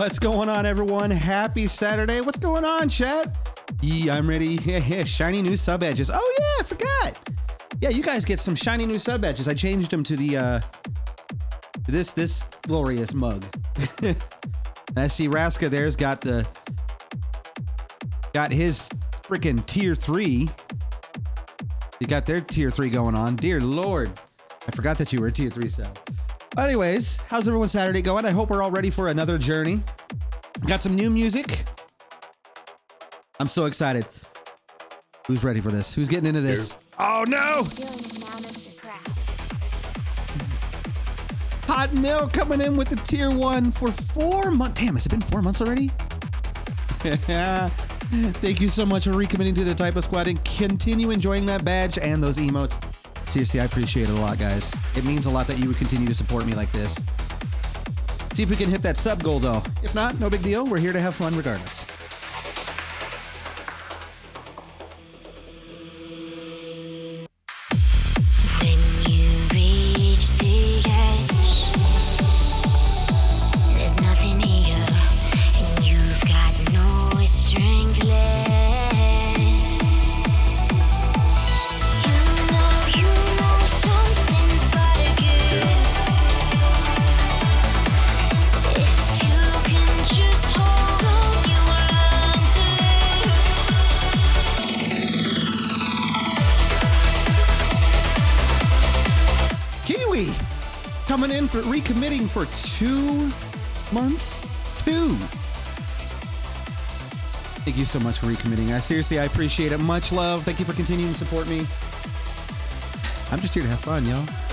What's going on, everyone? Happy Saturday. What's going on, chat? Yeah, I'm ready. Yeah, shiny new sub edges. Oh, yeah, I forgot. Yeah, you guys get some shiny new sub edges. I changed them to the, uh, this, this glorious mug. I see Raska there's got the, got his freaking tier three. You got their tier three going on. Dear Lord. I forgot that you were a tier three sub. Anyways, how's everyone's Saturday going? I hope we're all ready for another journey. Got some new music. I'm so excited. Who's ready for this? Who's getting into this? Oh no! Hot milk coming in with the tier one for four months. Damn, has it been four months already? Thank you so much for recommitting to the Typo Squad and continue enjoying that badge and those emotes. Seriously, I appreciate it a lot, guys. It means a lot that you would continue to support me like this. See if we can hit that sub goal, though. If not, no big deal. We're here to have fun regardless. So much for recommitting. I seriously, I appreciate it. Much love. Thank you for continuing to support me. I'm just here to have fun, y'all.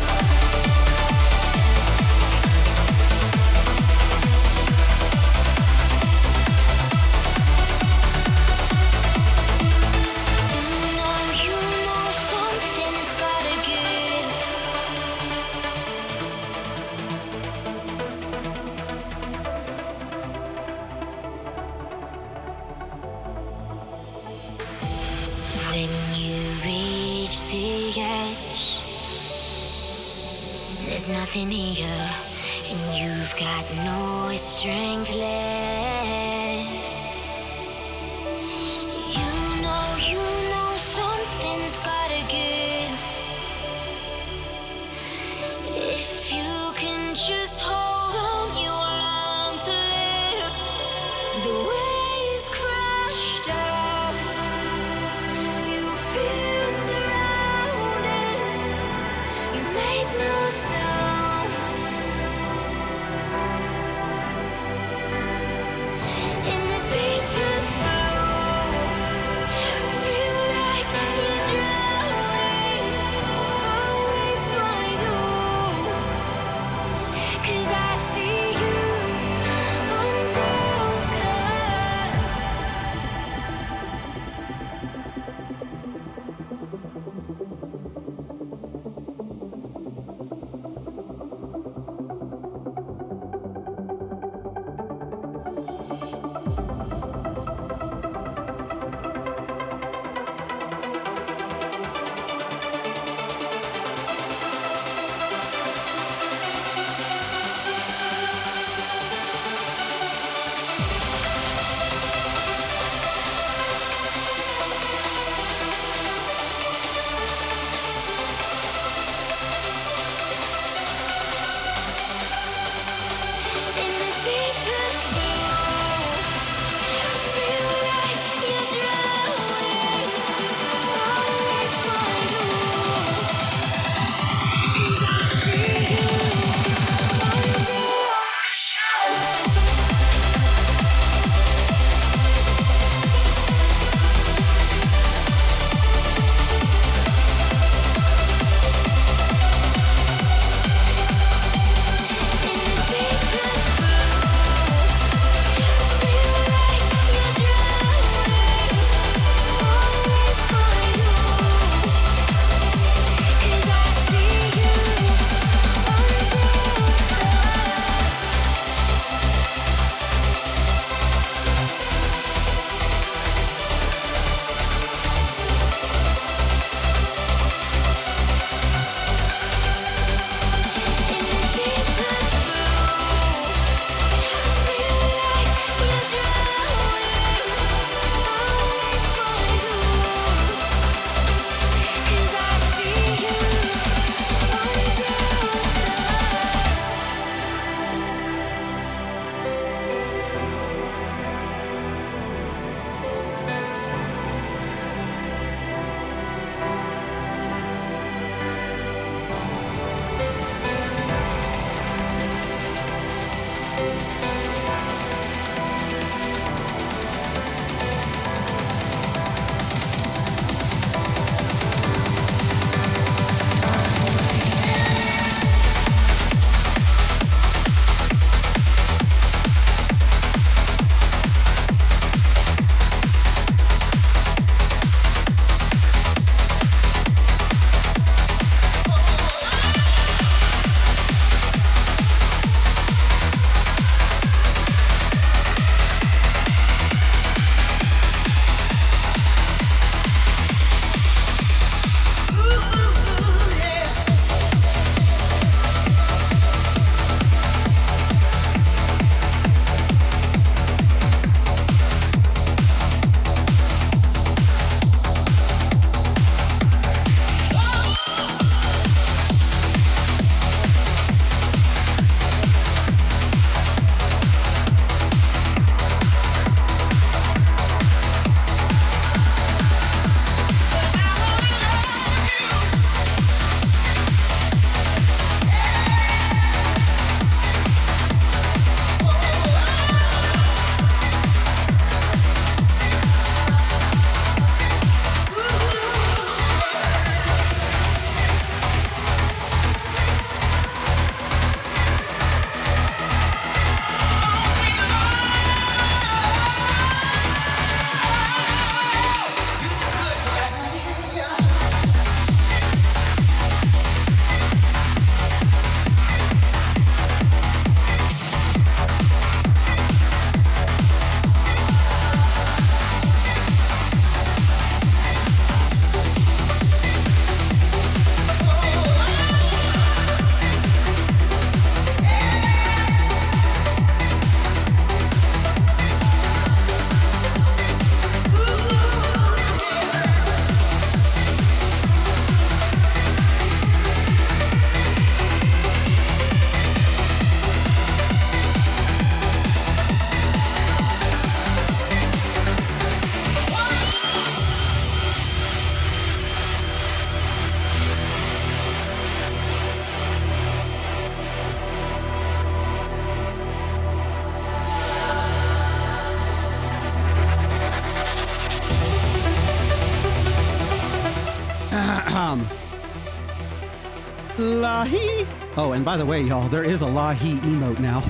Oh, and by the way, y'all, there is a Lahi emote now.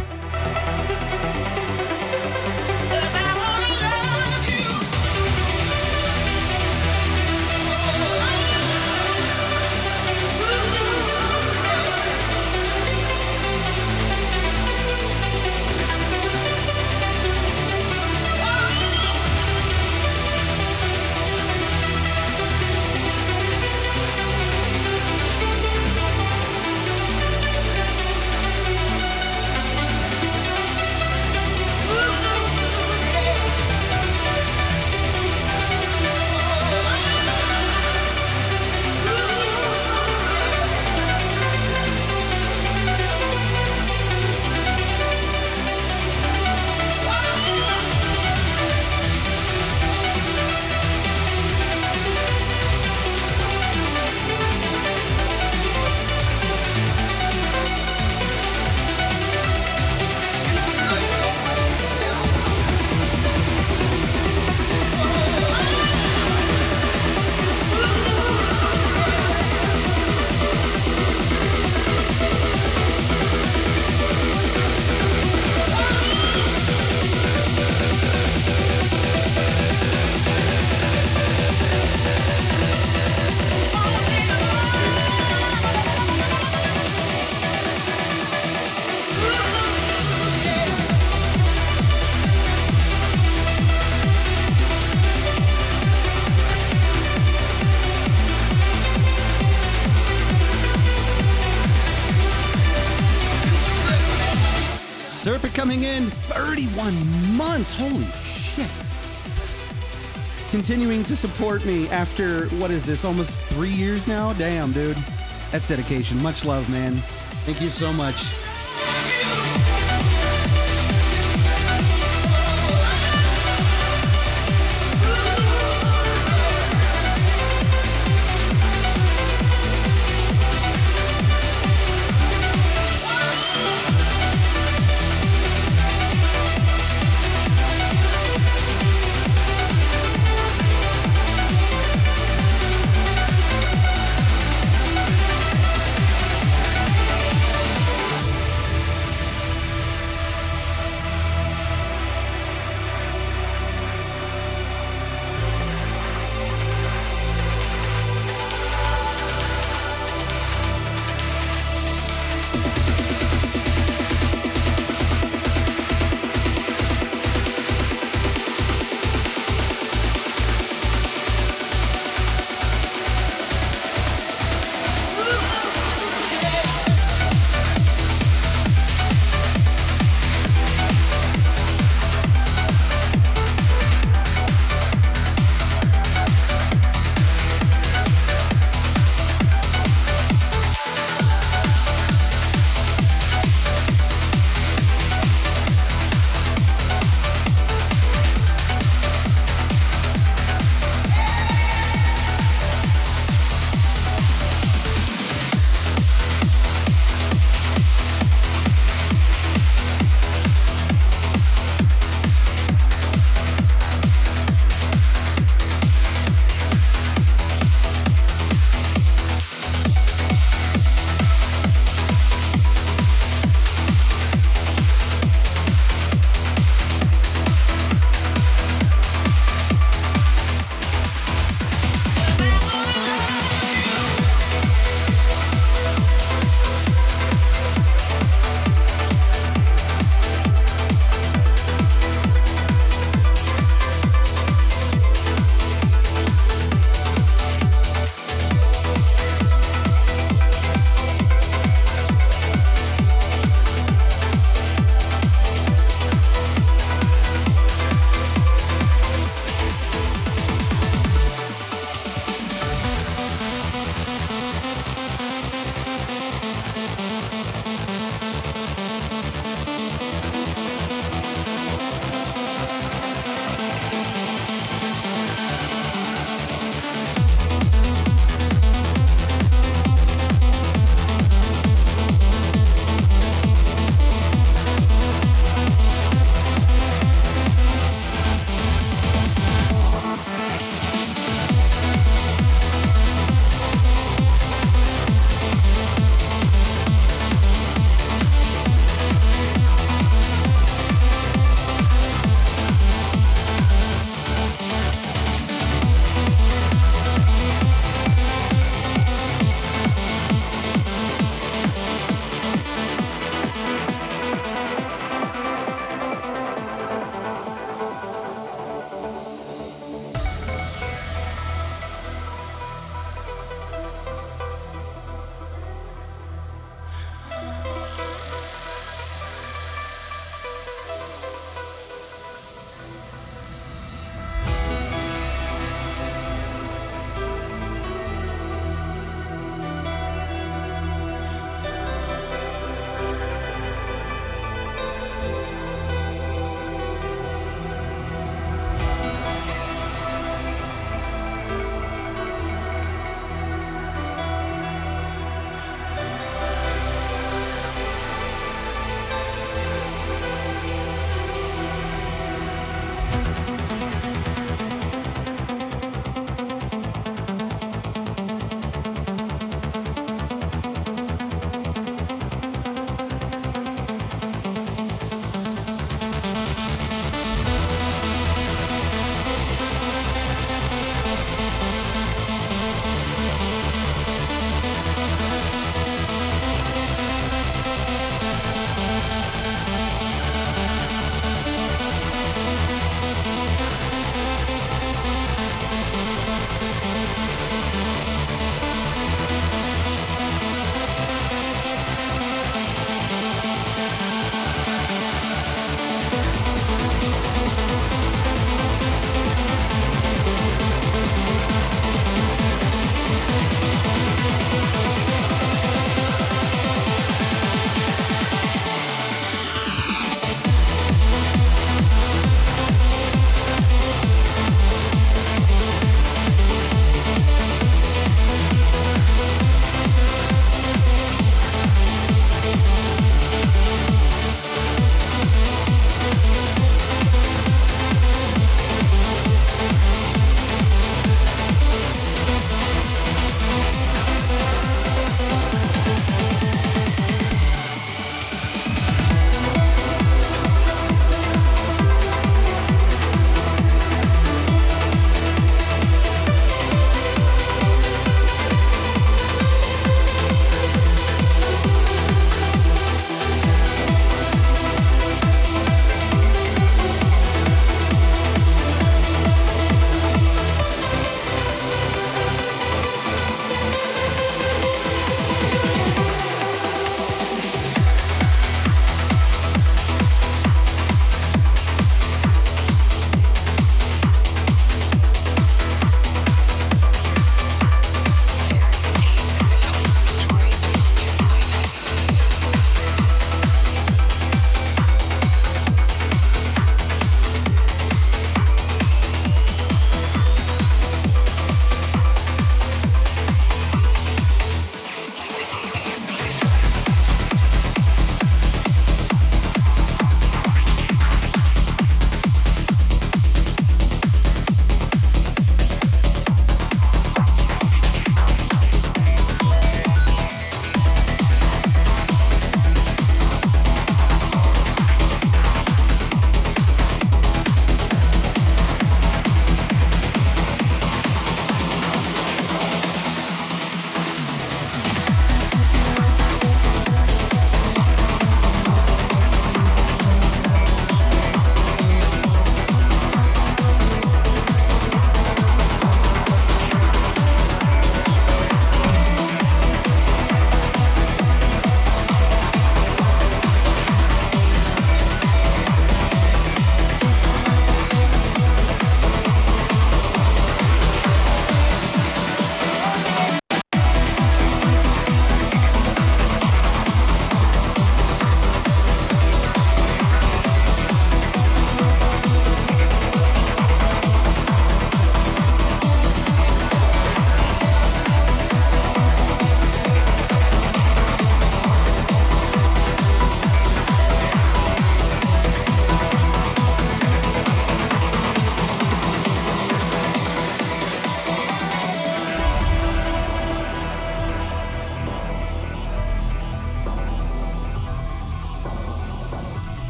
Support me after, what is this, almost three years now? Damn, dude. That's dedication. Much love, man. Thank you so much.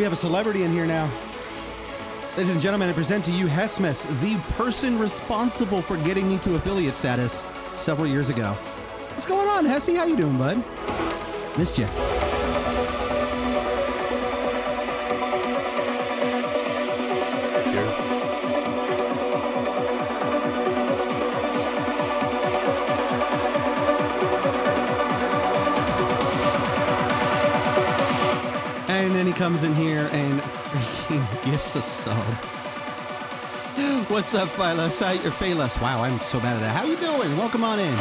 We have a celebrity in here now. Ladies and gentlemen, I present to you Hesmus, the person responsible for getting me to affiliate status several years ago. What's going on, Hesse? How you doing, bud? Missed you. A. What's up, Phylus? How your Phalos? Wow, I'm so bad at that. How you doing? Welcome on in.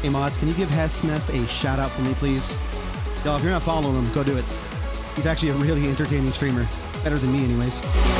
Hey mods, can you give Hesmes a shout out for me, please? Y'all, if you're not following him, go do it. He's actually a really entertaining streamer. Better than me, anyways.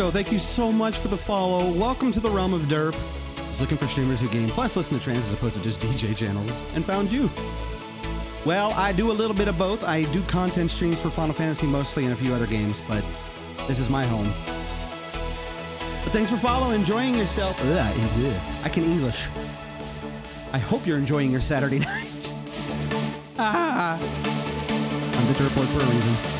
Briscoe, thank you so much for the follow. Welcome to the realm of derp. I was looking for streamers who game plus listen to trance as opposed to just DJ channels and found you. Well, I do a little bit of both. I do content streams for Final Fantasy mostly and a few other games, but this is my home. But thanks for following, enjoying yourself. Ugh, I can English. I hope you're enjoying your Saturday night. ah, I'm the Derp Boy for a reason.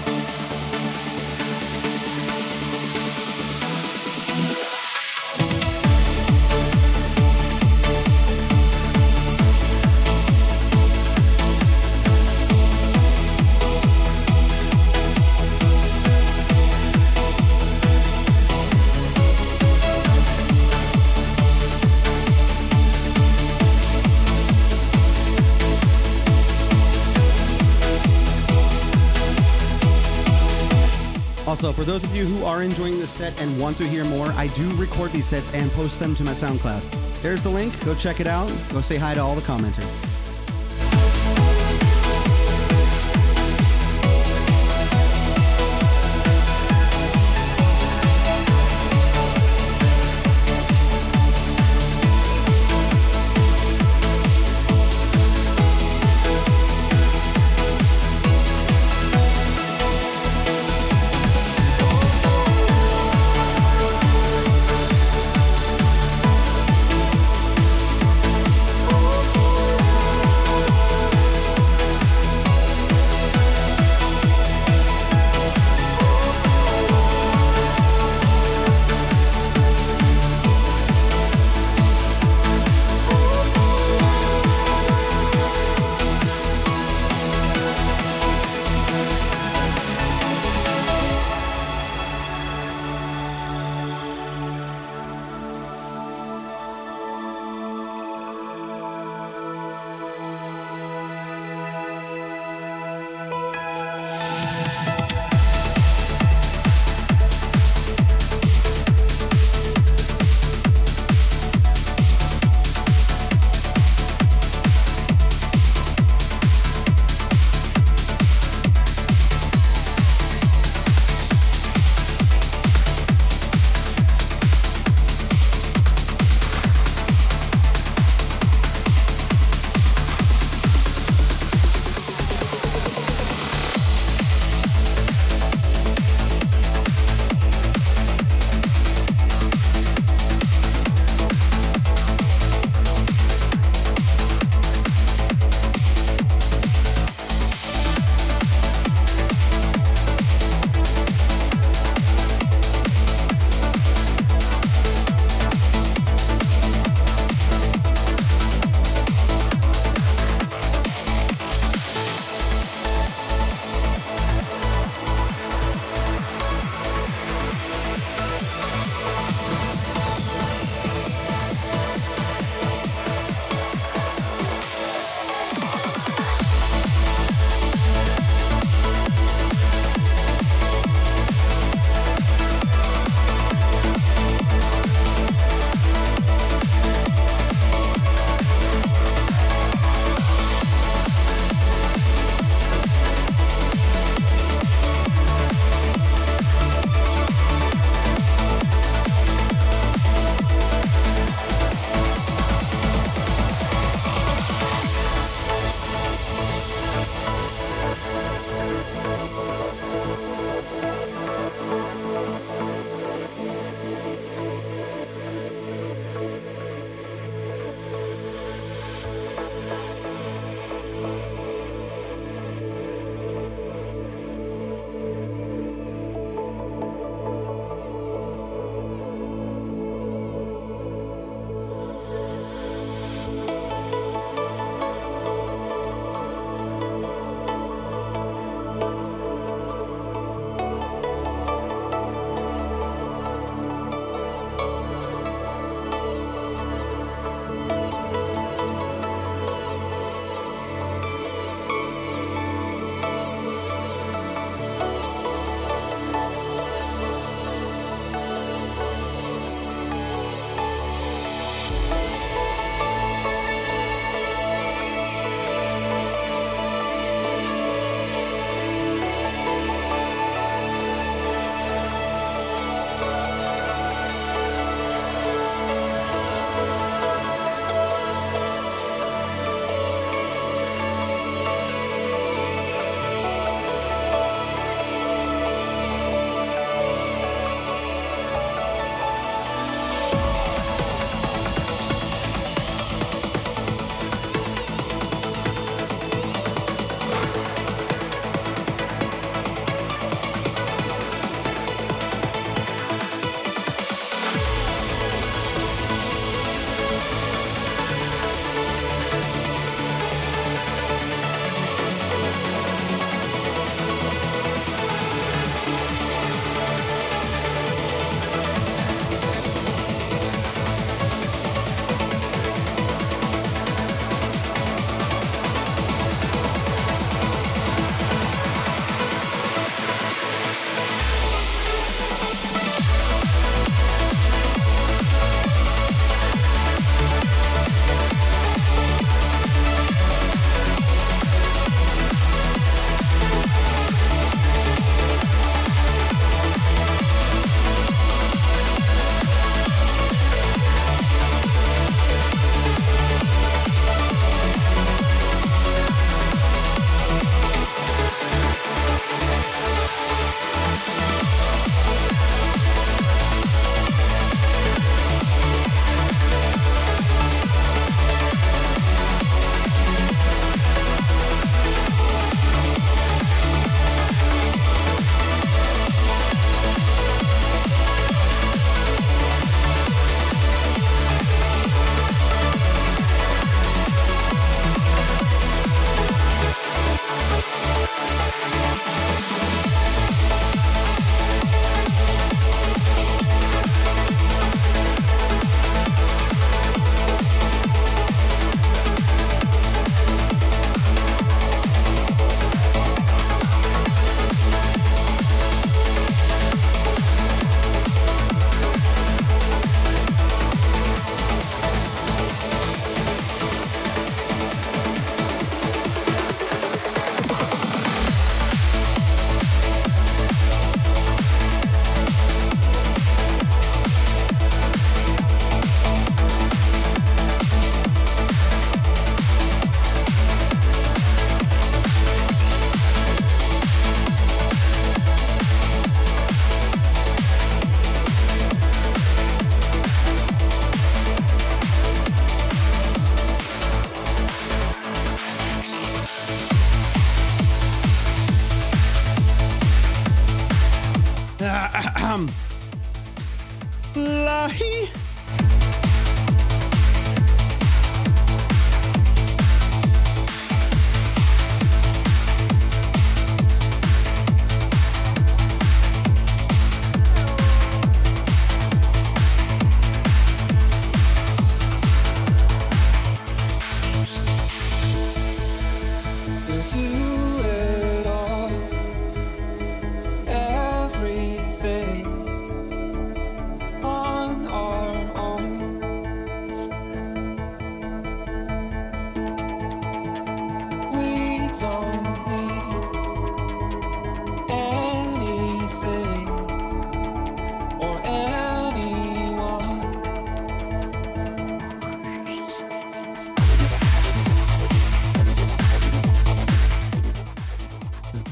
Those of you who are enjoying this set and want to hear more, I do record these sets and post them to my SoundCloud. There's the link. Go check it out. Go say hi to all the commenters.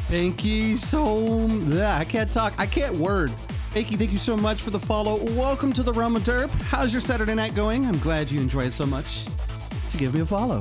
Pinky, so yeah, I can't talk. I can't word. Pinky, thank you so much for the follow. Welcome to the Realm of Derp. How's your Saturday night going? I'm glad you enjoyed it so much to give me a follow.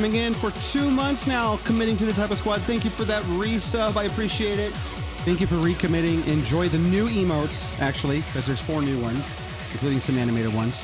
coming in for two months now, committing to the type of squad. Thank you for that resub. I appreciate it. Thank you for recommitting. Enjoy the new emotes, actually, because there's four new ones, including some animated ones.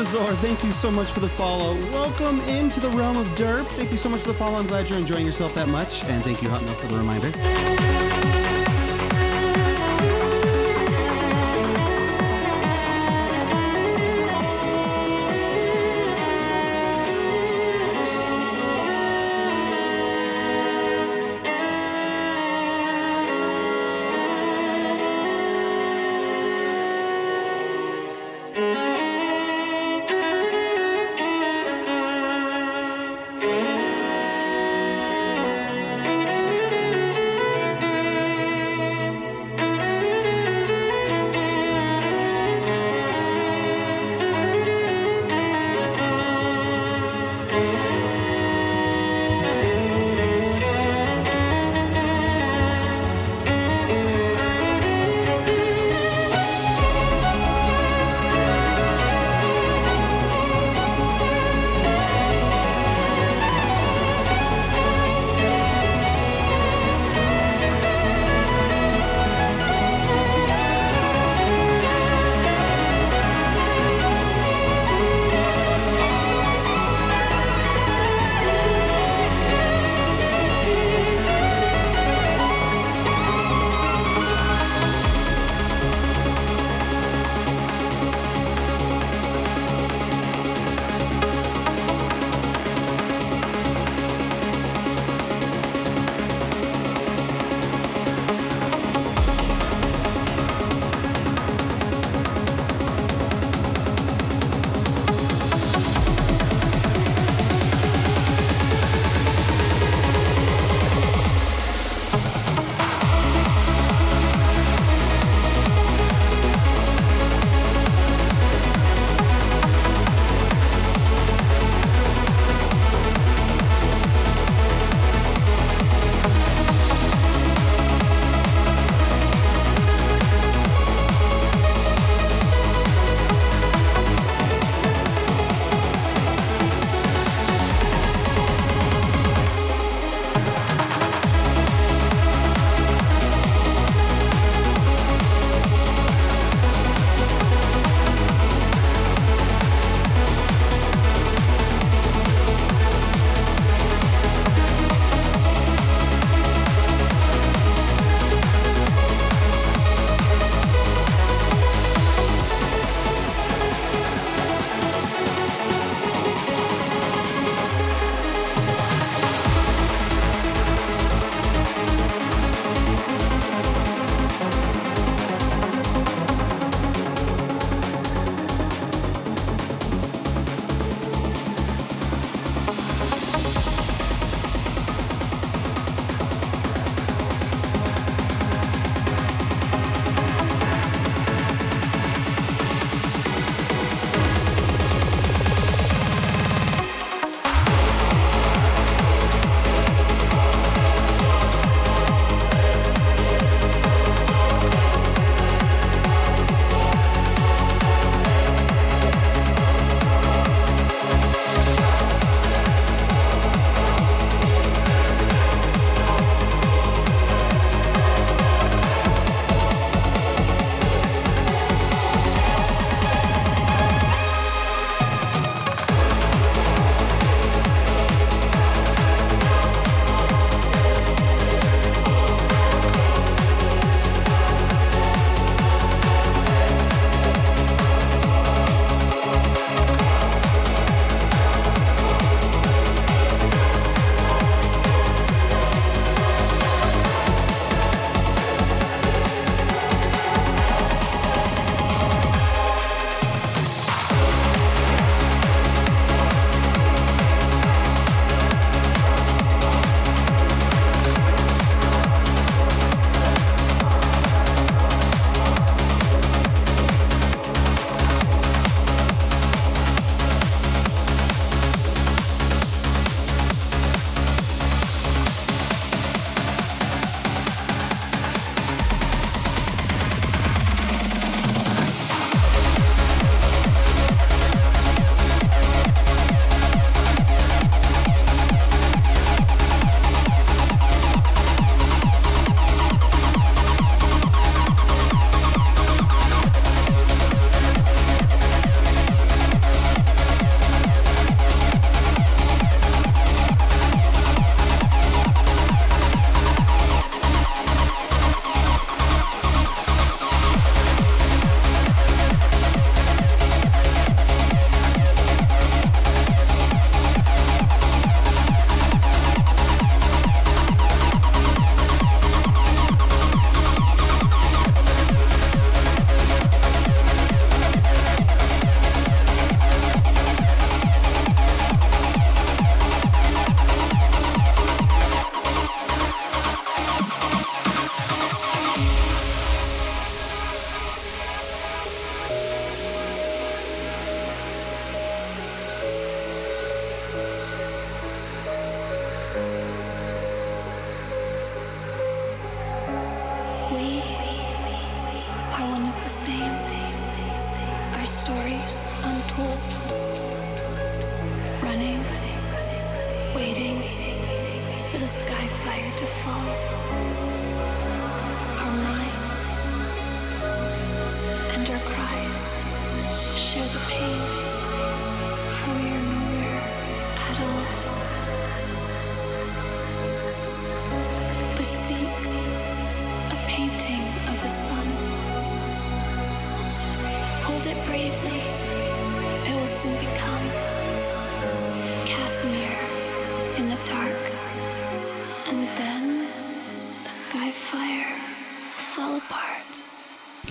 Motazor, thank you so much for the follow. Welcome into the realm of derp. Thank you so much for the follow. I'm glad you're enjoying yourself that much. And thank you, Hot Milk, for the reminder.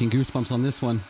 Goosebumps on this one.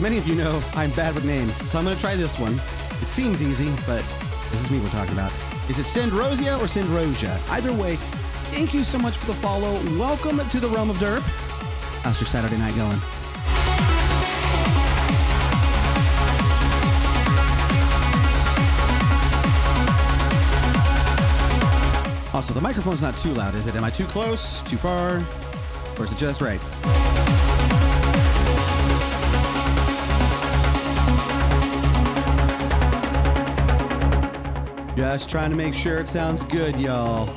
Many of you know, I'm bad with names, so I'm going to try this one. It seems easy, but this is me we're talking about. Is it Sandrosia or Sandrosia? Either way, thank you so much for the follow. Welcome to the realm of derp. How's your Saturday night going? Also, the microphone's not too loud, is it? Am I too close, too far, or is it just right? Just trying to make sure it sounds good, y'all.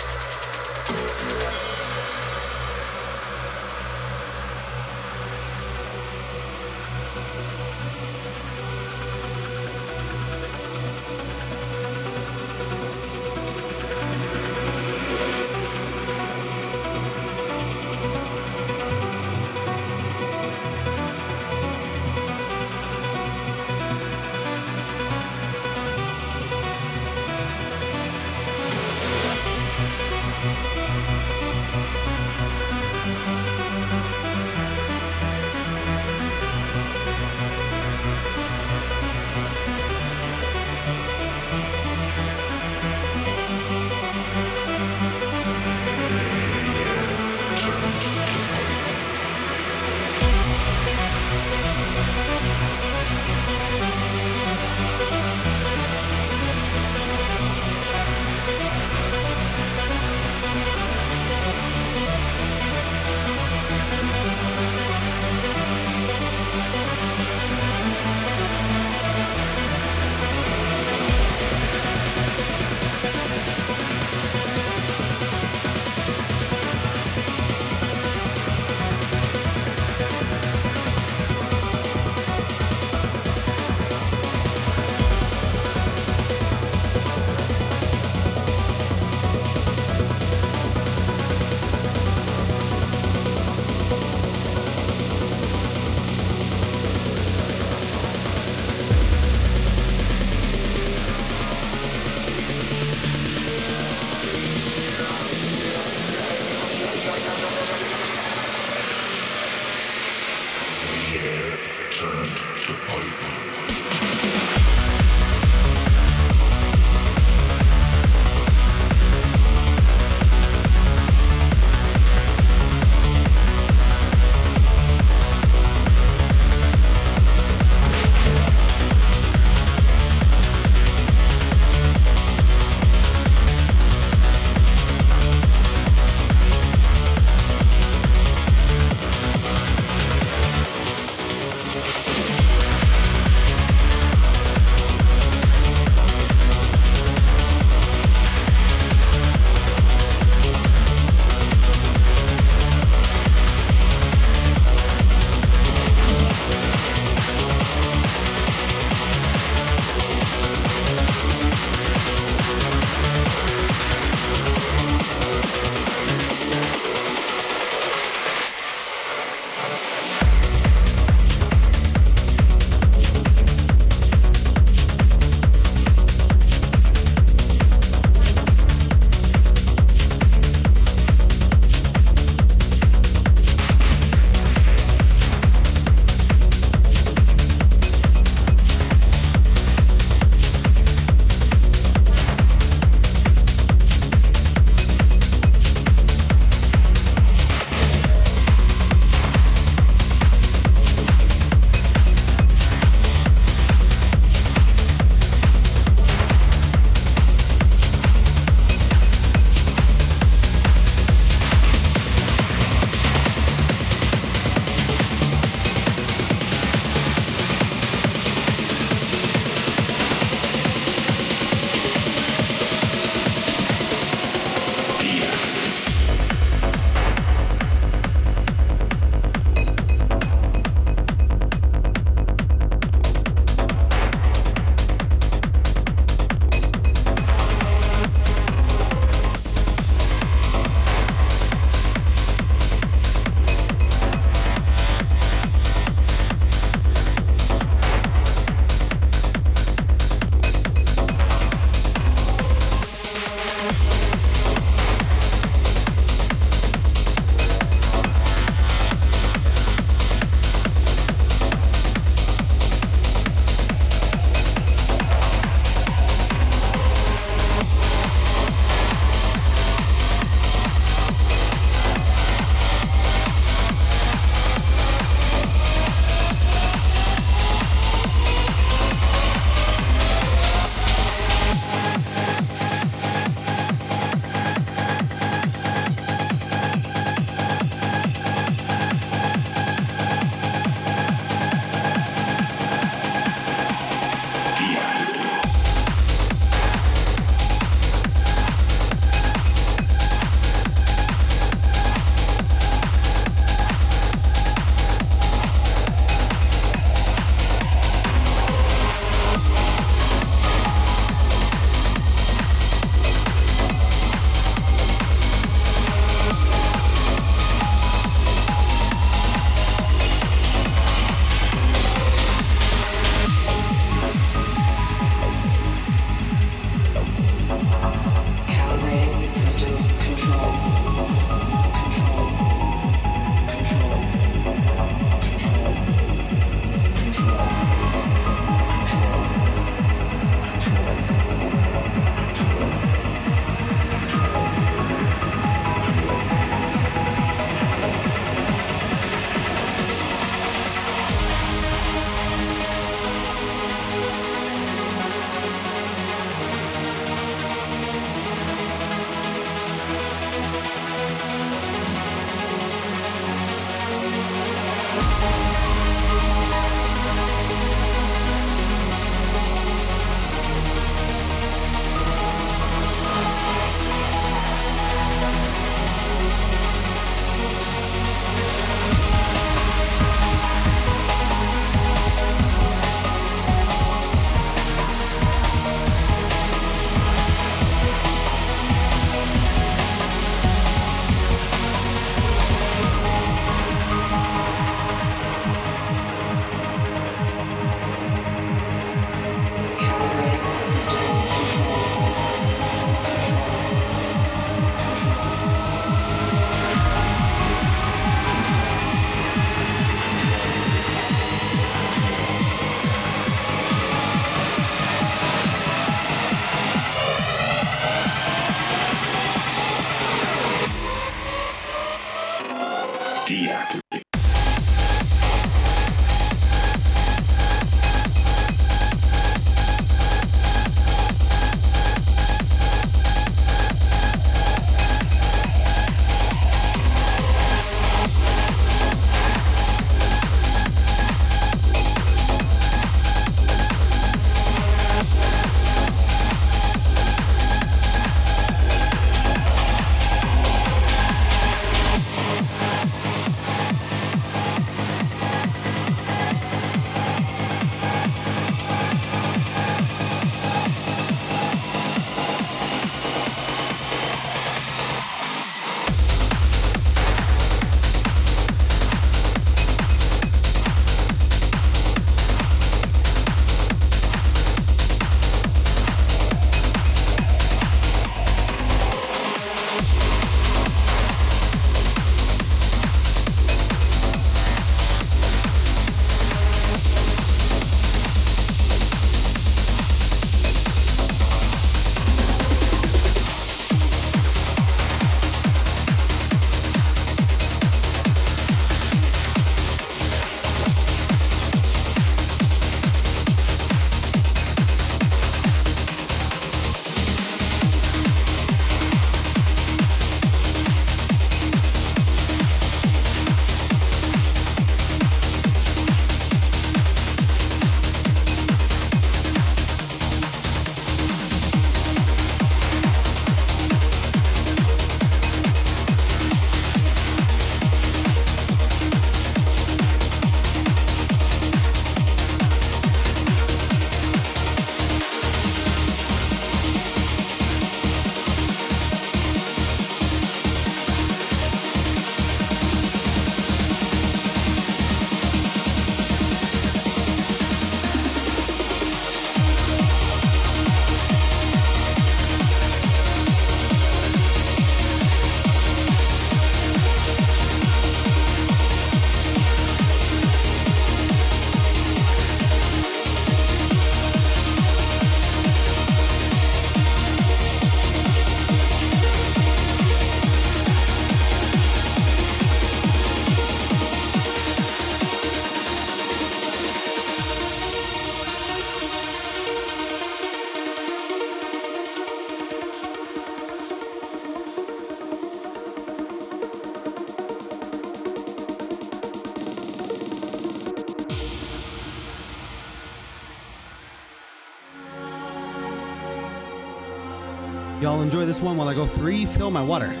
This one while I go refill my water.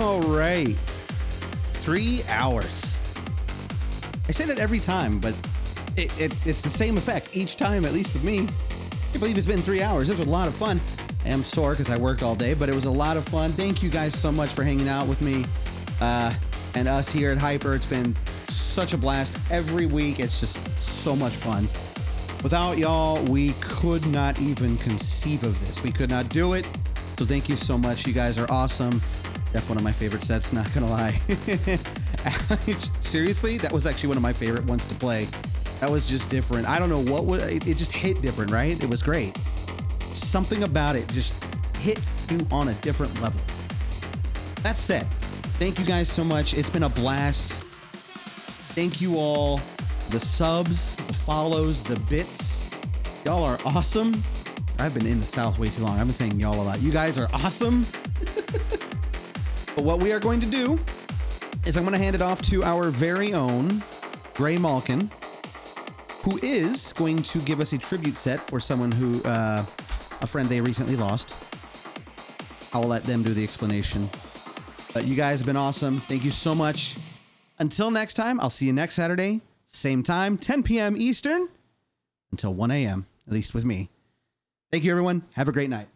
All right. Three hours. I say that every time, but it, it, it's the same effect each time, at least with me. I believe it's been three hours. It was a lot of fun. I am sore because I worked all day, but it was a lot of fun. Thank you guys so much for hanging out with me uh, and us here at Hyper. It's been such a blast every week. It's just so much fun. Without y'all, we could not even conceive of this. We could not do it. So thank you so much. You guys are awesome. That's one of my favorite sets, not gonna lie. Seriously, that was actually one of my favorite ones to play. That was just different. I don't know what was it, it just hit different, right? It was great. Something about it just hit you on a different level. That said, thank you guys so much. It's been a blast. Thank you all. The subs, the follows, the bits. Y'all are awesome. I've been in the South way too long. I've been saying y'all a lot. You guys are awesome. What we are going to do is I'm going to hand it off to our very own Gray Malkin, who is going to give us a tribute set for someone who, uh, a friend they recently lost. I'll let them do the explanation. But you guys have been awesome. Thank you so much. Until next time, I'll see you next Saturday, same time, 10 p.m. Eastern, until 1 a.m., at least with me. Thank you, everyone. Have a great night.